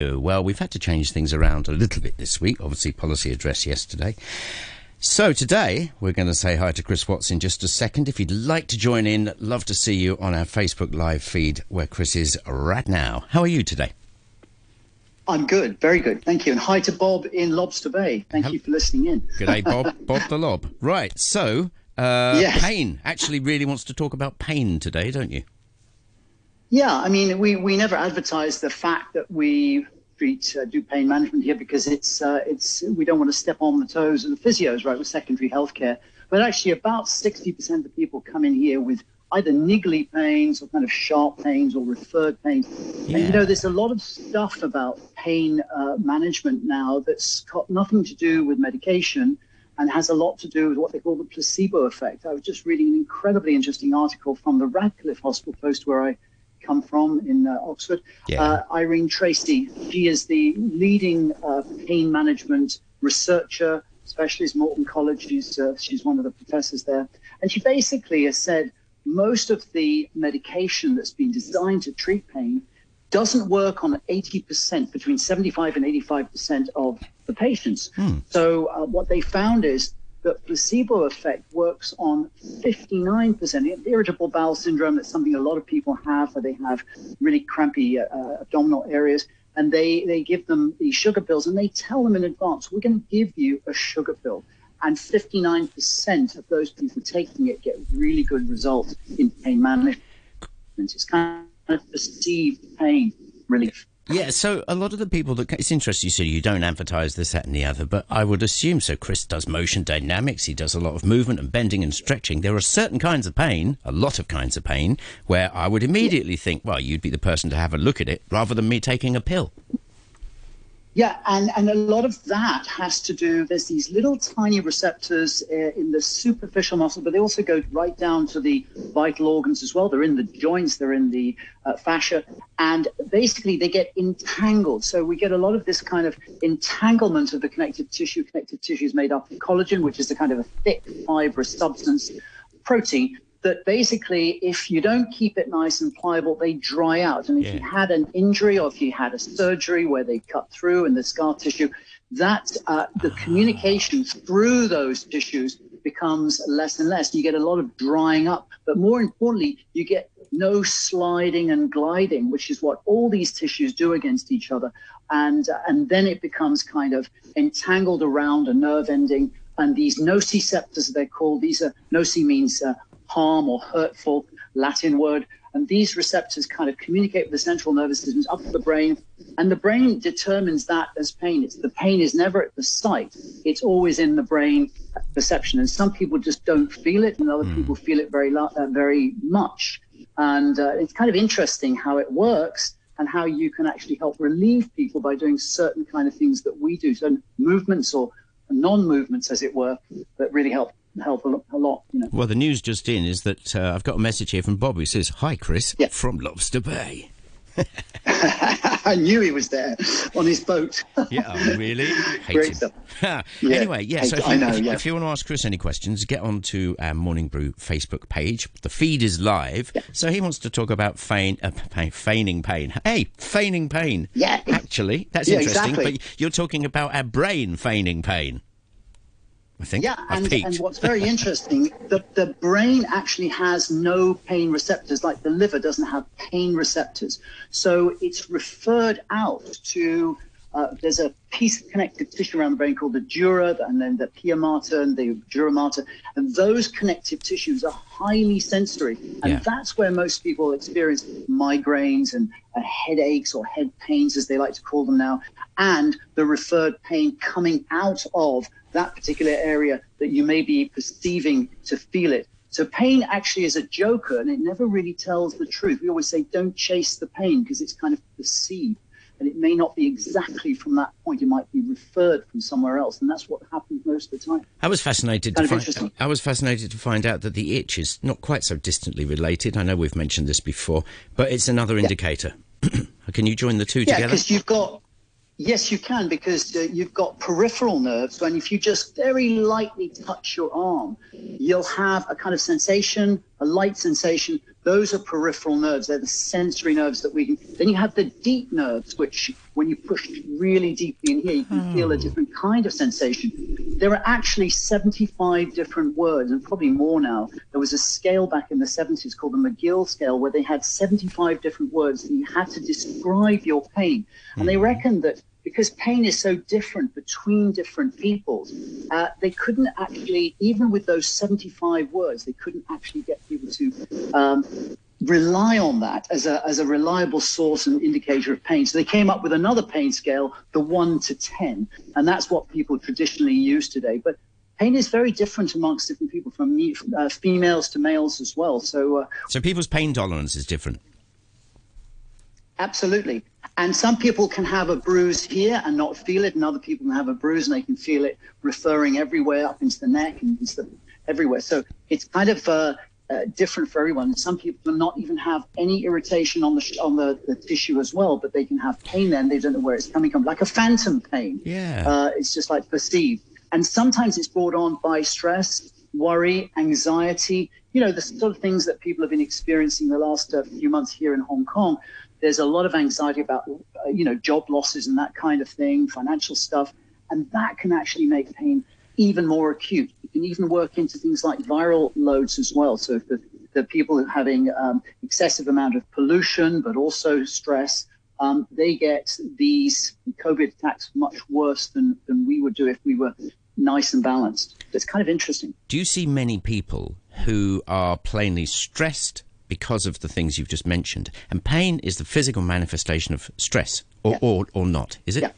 Well, we've had to change things around a little bit this week. Obviously, policy address yesterday. So today we're going to say hi to Chris Watts in just a second. If you'd like to join in, love to see you on our Facebook live feed where Chris is right now. How are you today? I'm good, very good, thank you. And hi to Bob in Lobster Bay. Thank Hello. you for listening in. Good day, Bob. Bob the Lob. Right. So, uh, yes. pain actually really wants to talk about pain today, don't you? Yeah, I mean, we, we never advertise the fact that we treat uh, do pain management here because it's uh, it's we don't want to step on the toes of the physios, right, with secondary healthcare. But actually, about 60% of people come in here with either niggly pains or kind of sharp pains or referred pains. Yeah. And you know, there's a lot of stuff about pain uh, management now that's got nothing to do with medication and has a lot to do with what they call the placebo effect. I was just reading an incredibly interesting article from the Radcliffe Hospital Post where I come from in uh, Oxford. Yeah. Uh, Irene Tracey, she is the leading uh, pain management researcher, specialist at Merton College. She's, uh, she's one of the professors there. And she basically has said most of the medication that's been designed to treat pain doesn't work on 80%, between 75 and 85% of the patients. Hmm. So uh, what they found is the placebo effect works on 59%. Irritable bowel syndrome, that's something a lot of people have, where they have really crampy uh, uh, abdominal areas. And they, they give them these sugar pills and they tell them in advance, we're going to give you a sugar pill. And 59% of those people taking it get really good results in pain management. It's kind of perceived pain relief. Yeah, so a lot of the people that it's interesting you said you don't advertise this, that, and the other, but I would assume so. Chris does motion dynamics, he does a lot of movement and bending and stretching. There are certain kinds of pain, a lot of kinds of pain, where I would immediately think, well, you'd be the person to have a look at it rather than me taking a pill. Yeah, and, and a lot of that has to do, there's these little tiny receptors uh, in the superficial muscle, but they also go right down to the vital organs as well. They're in the joints, they're in the uh, fascia, and basically they get entangled. So we get a lot of this kind of entanglement of the connective tissue. Connective tissue is made up of collagen, which is a kind of a thick fibrous substance, protein that basically, if you don't keep it nice and pliable, they dry out. And if yeah. you had an injury or if you had a surgery where they cut through and the scar tissue, that uh, the communication through those tissues becomes less and less. You get a lot of drying up, but more importantly, you get no sliding and gliding, which is what all these tissues do against each other. And, uh, and then it becomes kind of entangled around a nerve ending. And these nociceptors, they're called, these are, noci means uh, harm or hurtful Latin word. And these receptors kind of communicate with the central nervous systems up to the brain. And the brain determines that as pain. It's the pain is never at the site. It's always in the brain perception. And some people just don't feel it and other mm. people feel it very, uh, very much. And uh, it's kind of interesting how it works and how you can actually help relieve people by doing certain kind of things that we do. So movements or non-movements, as it were, that really help help a, a lot. You know. Well, the news just in is that uh, I've got a message here from Bob who says, "Hi, Chris, yeah. from Lobster Bay." I knew he was there on his boat. yeah, oh, really? Hate Great stuff. yeah, anyway, yeah. So if you, know, if, yeah. if you, want to ask Chris any questions, get onto our Morning Brew Facebook page. The feed is live. Yeah. So he wants to talk about feign, uh, feigning pain. Hey, feigning pain. Yeah. Actually, that's yeah, interesting. Exactly. But you're talking about our brain feigning pain. I think. Yeah, and, and what's very interesting, the, the brain actually has no pain receptors, like the liver doesn't have pain receptors. So it's referred out to, uh, there's a piece of connective tissue around the brain called the dura, and then the pia mater and the dura mater. And those connective tissues are highly sensory. And yeah. that's where most people experience migraines and uh, headaches or head pains, as they like to call them now, and the referred pain coming out of that particular area that you may be perceiving to feel it. So pain actually is a joker and it never really tells the truth. We always say don't chase the pain because it's kind of perceived and it may not be exactly from that point. It might be referred from somewhere else, and that's what happens most of the time. I was fascinated to find. I was fascinated to find out that the itch is not quite so distantly related. I know we've mentioned this before, but it's another yeah. indicator. Can you join the two yeah, together? because you've got Yes, you can because uh, you've got peripheral nerves. And if you just very lightly touch your arm, you'll have a kind of sensation, a light sensation. Those are peripheral nerves. They're the sensory nerves that we can. Then you have the deep nerves, which when you push really deeply in here, you can feel a hmm. different kind of sensation. There are actually 75 different words, and probably more now. There was a scale back in the 70s called the McGill scale, where they had 75 different words that you had to describe your pain. And they reckoned that because pain is so different between different peoples, uh, they couldn't actually, even with those 75 words, they couldn't actually get people to um, rely on that as a, as a reliable source and indicator of pain. So they came up with another pain scale, the 1 to 10, and that's what people traditionally use today. But pain is very different amongst different people, from uh, females to males as well. So, uh, so people's pain tolerance is different. Absolutely. And some people can have a bruise here and not feel it, and other people can have a bruise and they can feel it referring everywhere up into the neck and into the, everywhere. So it's kind of uh, uh, different for everyone. Some people do not even have any irritation on the on the, the, tissue as well, but they can have pain then they don't know where it's coming from, like a phantom pain. Yeah, uh, it's just like perceived, and sometimes it's brought on by stress, worry, anxiety. You know, the sort of things that people have been experiencing the last uh, few months here in Hong Kong there's a lot of anxiety about, uh, you know, job losses and that kind of thing, financial stuff, and that can actually make pain even more acute. You can even work into things like viral loads as well. So if the, the people having um, excessive amount of pollution, but also stress, um, they get these COVID attacks much worse than, than we would do if we were nice and balanced. It's kind of interesting. Do you see many people who are plainly stressed because of the things you've just mentioned. And pain is the physical manifestation of stress, or, yeah. or, or not, is it? Yeah.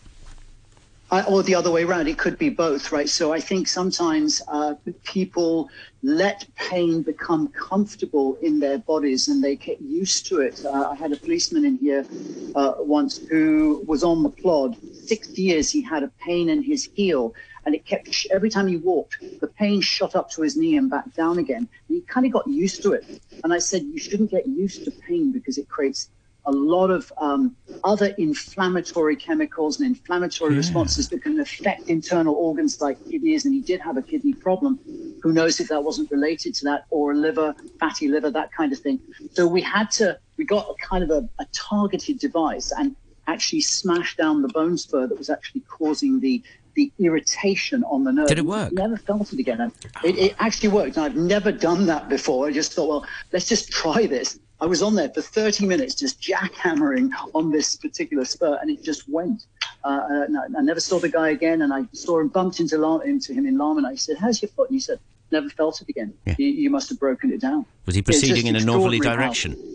I, or the other way around, it could be both, right? So I think sometimes uh, people let pain become comfortable in their bodies and they get used to it. Uh, I had a policeman in here uh, once who was on the plod. Six years he had a pain in his heel and it kept every time he walked, the pain shot up to his knee and back down again. And he kind of got used to it. And I said, you shouldn't get used to pain because it creates a lot of um, other inflammatory chemicals and inflammatory yeah. responses that can affect internal organs like kidneys. And he did have a kidney problem. Who knows if that wasn't related to that or a liver, fatty liver, that kind of thing. So we had to, we got a kind of a, a targeted device and actually smashed down the bone spur that was actually causing the the irritation on the nerve. Did it work? Never felt it again. It, it actually worked. And I've never done that before. I just thought, well, let's just try this. I was on there for 30 minutes just jackhammering on this particular spur, and it just went. Uh, I, I never saw the guy again, and I saw him bumped into, into him in Lamma, and I said, "How's your foot?" And he said, "Never felt it again. Yeah. You, you, must have broken it down." Was he proceeding in a northerly direction?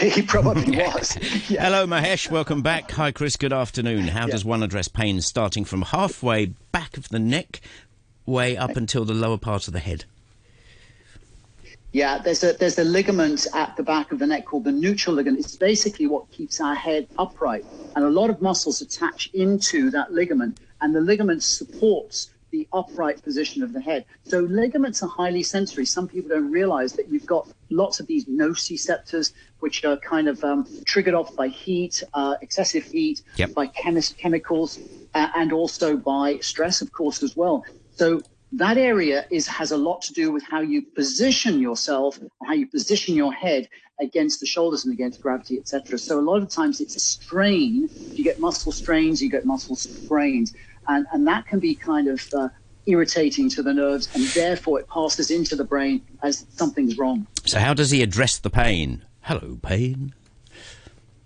He probably was. Yeah. Hello, Mahesh. Welcome back. Hi, Chris. Good afternoon. How yeah. does one address pain starting from halfway back of the neck, way up until the lower part of the head? Yeah, there's a there's a ligament at the back of the neck called the nuchal ligament. It's basically what keeps our head upright, and a lot of muscles attach into that ligament, and the ligament supports the upright position of the head. So ligaments are highly sensory. Some people don't realize that you've got lots of these nociceptors, which are kind of um, triggered off by heat, uh, excessive heat, yep. by chemis- chemicals, uh, and also by stress, of course, as well. So that area is has a lot to do with how you position yourself, how you position your head against the shoulders and against gravity, etc. So a lot of times it's a strain. You get muscle strains, you get muscle sprains and, and that can be kind of uh, irritating to the nerves, and therefore it passes into the brain as something's wrong. So, how does he address the pain? Hello, pain.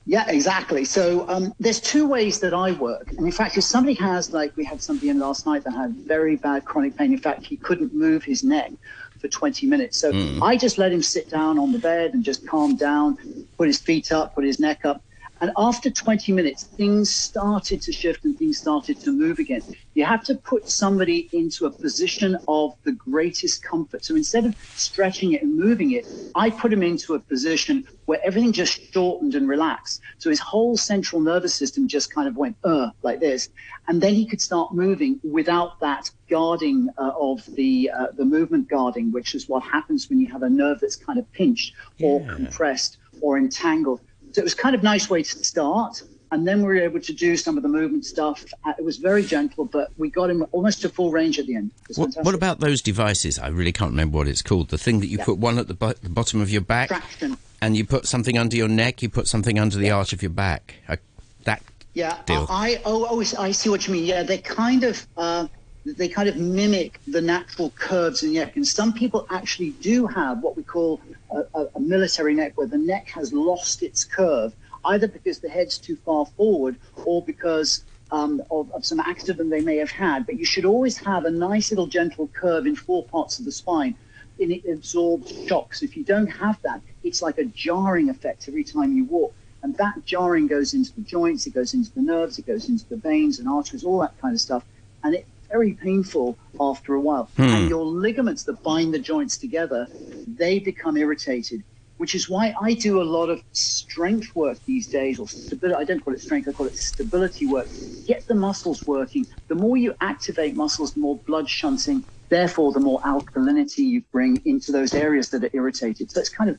Yeah, exactly. So um, there's two ways that I work, and in fact, if somebody has, like we had somebody in last night that had very bad chronic pain. In fact, he couldn't move his neck for 20 minutes. So mm. I just let him sit down on the bed and just calm down, put his feet up, put his neck up, and after 20 minutes, things started to shift and things started to move again. You have to put somebody into a position of the greatest comfort. So instead of stretching it and moving it, I put him into a position where everything just shortened and relaxed. So his whole central nervous system just kind of went, uh, like this. And then he could start moving without that guarding uh, of the, uh, the movement guarding, which is what happens when you have a nerve that's kind of pinched or yeah. compressed or entangled. So it was kind of nice way to start. and then we were able to do some of the movement stuff. Uh, It was very gentle, but we got him almost to full range at the end. What, what about those devices? I really can't remember what it's called. The thing that you Yeah. put one at the, bo- the bottom of your back, traction? and you put something under your neck. You put something under the arch of your back. Uh, that Yeah, deal. I oh, oh I see what you mean. Yeah, they're kind of uh, they kind of mimic the natural curves in the neck, and some people actually do have what we call a, a, military neck, where the neck has lost its curve, either because the head's too far forward or because um, of, of some accident they may have had. But you should always have a nice little gentle curve in four parts of the spine. And it absorbs shocks. If you don't have that, it's like a jarring effect every time you walk. And that jarring goes into the joints, it goes into the nerves, it goes into the veins and arteries, all that kind of stuff. And it's very painful after a while. Hmm. And your ligaments that bind the joints together, they become irritated, which is why I do a lot of strength work these days, or stability. I don't call it strength, I call it stability work. Get the muscles working. The more you activate muscles, the more blood shunting. Therefore, the more alkalinity you bring into those areas that are irritated. So it's kind of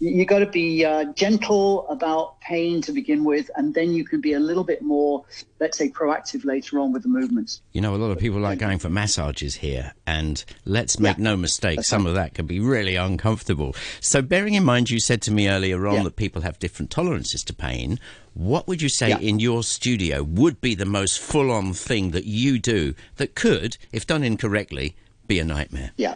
you, got to be uh, gentle about pain to begin with, and then you can be a little bit more, let's say, proactive later on with the movements. You know, a lot of people like going for massages here, and let's make Yeah. no mistake, some of that can be really uncomfortable. So, bearing in mind, you said to me earlier on Yeah. that people have different tolerances to pain. What would you say Yeah. in your studio would be the most full on thing that you do that could, if done incorrectly, be a nightmare? Yeah.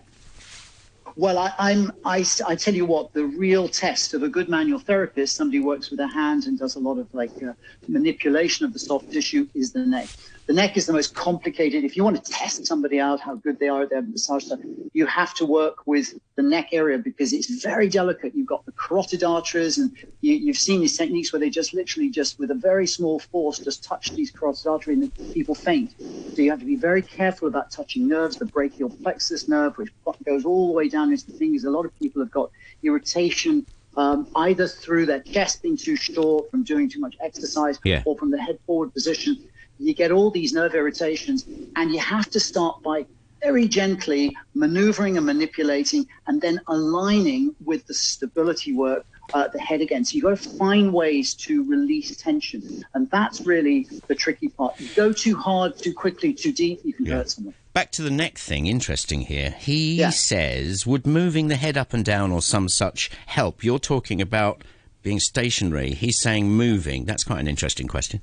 Well, I, I'm. I, I tell you what, the real test of a good manual therapist, somebody who works with their hands and does a lot of like uh, manipulation of the soft tissue, is the neck. The neck is the most complicated. If you want to test somebody out how good they are at their massage stuff, you have to work with the neck area because it's very delicate. You've got the carotid arteries, and you, you've seen these techniques where they just literally just with a very small force just touch these carotid arteries and people faint. So you have to be very careful about touching nerves, the brachial plexus nerve, which goes all the way down into the fingers. A lot of people have got irritation um, either through their chest being too short from doing too much exercise Yeah. or from the head forward position. You get all these nerve irritations, and you have to start by very gently maneuvering and manipulating, and then aligning with the stability work uh, the head again. So you've got to find ways to release tension, and that's really the tricky part. You go too hard, too quickly, too deep, you can Yeah. hurt someone. Back to the neck thing, interesting here. He Yeah. says, would moving the head up and down or some such help? You're talking about being stationary. He's saying moving. That's quite an interesting question.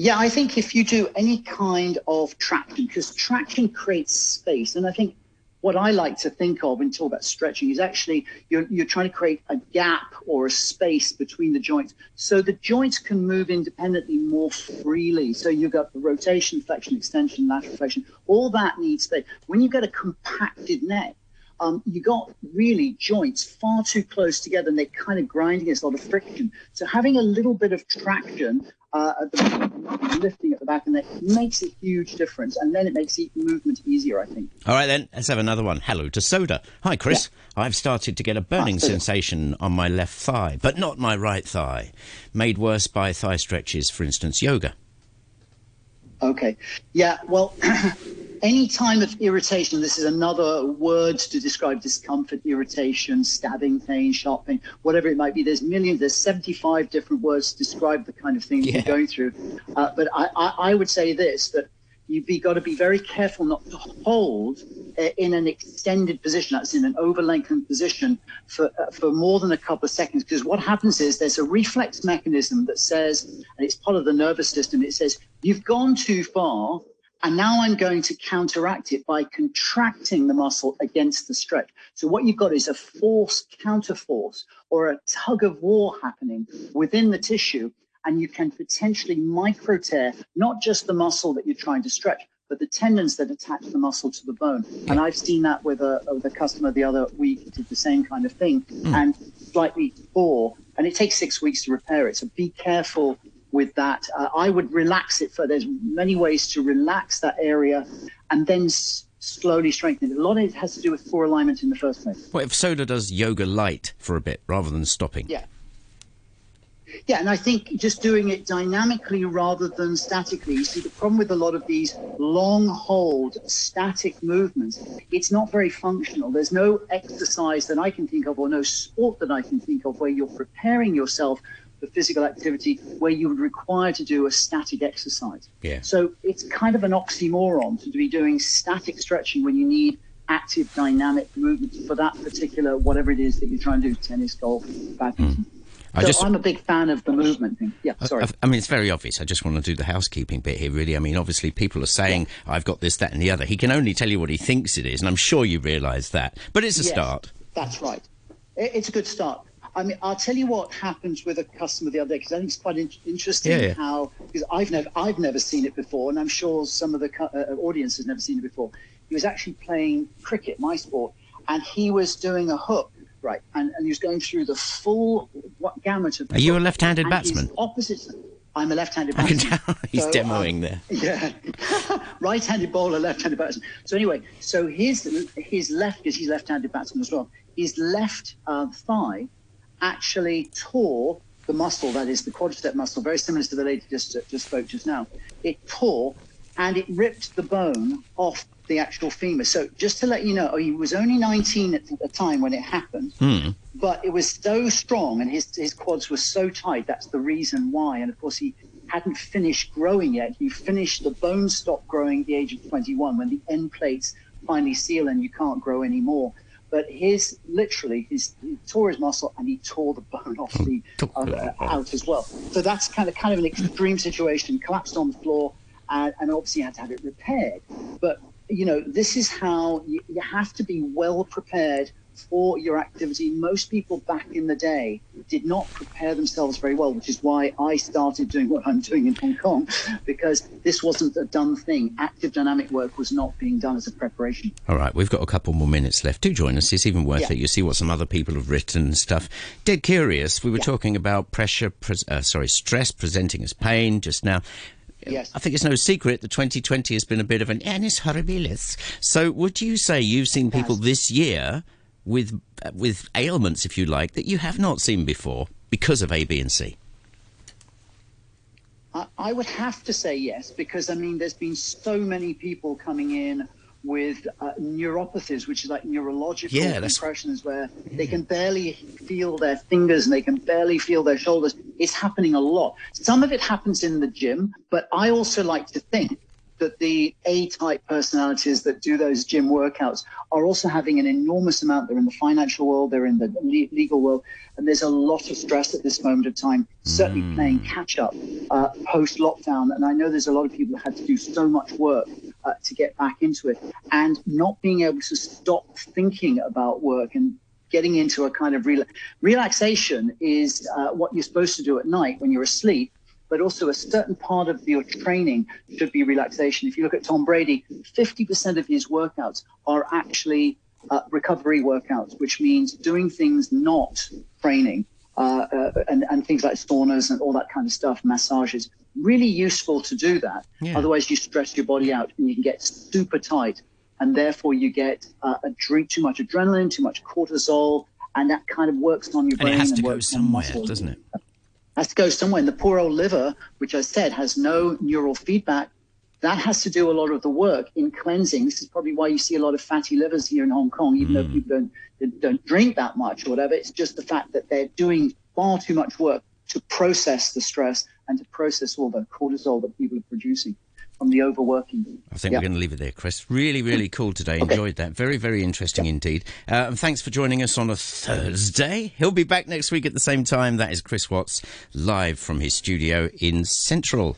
Yeah, I think if you do any kind of traction, because traction creates space, and I think what I like to think of when talk about stretching is actually you're you're trying to create a gap or a space between the joints, so the joints can move independently more freely. So you've got the rotation, flexion, extension, lateral flexion, all that needs space. When you get a compacted neck, um, you got really joints far too close together and they're kind of grinding. There's a lot of friction. So having a little bit of traction uh, at the lifting at the back and neck makes a huge difference. And then it makes the movement easier, I think. All right, then, let's have another one. Hello to Soda. Hi, Chris. I've started to get a burning Soda. sensation on my left thigh, but not my right thigh. Made worse by thigh stretches, for instance, yoga. Okay. Yeah. Well, any time of irritation, this is another word to describe discomfort, irritation, stabbing pain, sharp pain, whatever it might be. There's millions, there's 75 different words to describe the kind of thing Yeah. you're going through. Uh, but I, I, I would say this that you've got to be very careful not to hold uh, in an extended position, that's in an over lengthened position for, uh, for more than a couple of seconds. Because what happens is there's a reflex mechanism that says, and it's part of the nervous system, it says, you've gone too far. And now I'm going to counteract it by contracting the muscle against the stretch. So what you've got is a force counterforce or a tug of war happening within the tissue. And you can potentially micro tear not just the muscle that you're trying to stretch, but the tendons that attach the muscle to the bone. And I've seen that with a, with a customer the other week did the same kind of thing hmm. and slightly tore. And it takes six weeks to repair it. So be careful with that. Uh, I would relax it. For there's many ways to relax that area, and then s- slowly strengthen it. A lot of it has to do with four alignment in the first place. What if Soda does yoga light for a bit rather than stopping? Yeah. Yeah, and I think just doing it dynamically rather than statically. You see, the problem with a lot of these long hold static movements, it's not very functional. There's no exercise that I can think of or no sport that I can think of where you're preparing yourself the physical activity where you would require to do a static exercise. Yeah. So it's kind of an oxymoron to be doing static stretching when you need active dynamic movement for that particular whatever it is that you're trying to do tennis golf badminton hmm. I so just- i'm a big fan of the movement thing yeah sorry I, I mean, it's very obvious. I just want to do the housekeeping bit here, really. I mean, obviously, people are saying, I've got this, that, and the other. He can only tell you what he thinks it is, and I'm sure you realise that. But it's a Yes, start. That's right. It's a good start. I mean, I'll tell you what happened with a customer the other day because I think it's quite in- interesting Yeah, yeah. how because I've never I've never seen it before, and I'm sure some of the cu- uh, audience has never seen it before. He was actually playing cricket, my sport, and he was doing a hook, right, and, and he was going through the full what, gamut of. Are you a left-handed batsman? Opposite. I'm a left-handed batsman. he's So, um, demoing there. yeah, right-handed bowler, left-handed batsman. So anyway, so his his left, because he's left-handed batsman as well. His left uh, thigh actually tore the muscle that is the quadricep muscle, very similar to the lady just just spoke just now. It tore and it ripped the bone off the actual femur. So just to let you know, he was only 19 at the time when it happened hmm. but it was so strong and his his quads were so tight. That's the reason why. And of course, he hadn't finished growing yet. He finished the bone stopped growing at the age of 21 when the end plates finally seal and you can't grow anymore. But his literally his he tore his muscle and he tore the bone off the uh, out as well. So that's kind of kind of an extreme situation. Collapsed on the floor and, and obviously had to have it repaired. But you know, this is how you, you have to be well prepared for your activity. Most people back in the day did not prepare themselves very well, which is why I started doing what I'm doing in Hong Kong, because this wasn't a done thing. Active dynamic work was not being done as a preparation. All right, we've got a couple more minutes left. Do join us. It's even worth Yeah. it. You see what some other people have written and stuff. Dead curious. We were talking about pressure, pres- uh, sorry, stress presenting as pain just now. Yes. I think it's no secret that 2020 has been a bit of an annus horribilis. So, would you say you've seen people this year with with ailments, if you like, that you have not seen before because of A, B, and C? I, I would have to say yes, because I mean, there's been so many people coming in with uh, neuropathies, which is like neurological Yeah, compressions where they can barely feel their fingers and they can barely feel their shoulders. It's happening a lot. Some of it happens in the gym, but I also like to think that the A-type personalities that do those gym workouts are also having an enormous amount. They're in the financial world, they're in the le- legal world, and there's a lot of stress at this moment of time. Certainly playing catch up uh, post lockdown, and I know there's a lot of people that had to do so much work uh, to get back into it, and not being able to stop thinking about work and getting into a kind of rela- relaxation is uh, what you're supposed to do at night when you're asleep but also a certain part of your training should be relaxation. If you look at Tom Brady, 50% of his workouts are actually uh, recovery workouts, which means doing things not training uh, uh, and, and things like saunas and all that kind of stuff, massages. Really useful to do that. Yeah. Otherwise, you stress your body out and you can get super tight. And therefore, you get uh, a drink too much adrenaline, too much cortisol, and that kind of works on your And brain it has to go somewhere, doesn't it? Has to go somewhere. And the poor old liver, which I said has no neural feedback, that has to do a lot of the work in cleansing. This is probably why you see a lot of fatty livers here in Hong Kong, even though mm. people don't don't drink that much or whatever. It's just the fact that they're doing far too much work to process the stress and to process all the cortisol that people are producing from the overworking. I think Yeah. we're going to leave it there, Chris. Really, really cool today. Enjoyed that. Very, very interesting indeed. Uh, and thanks for joining us on a Thursday. He'll be back next week at the same time. That is Chris Watts live from his studio in Central.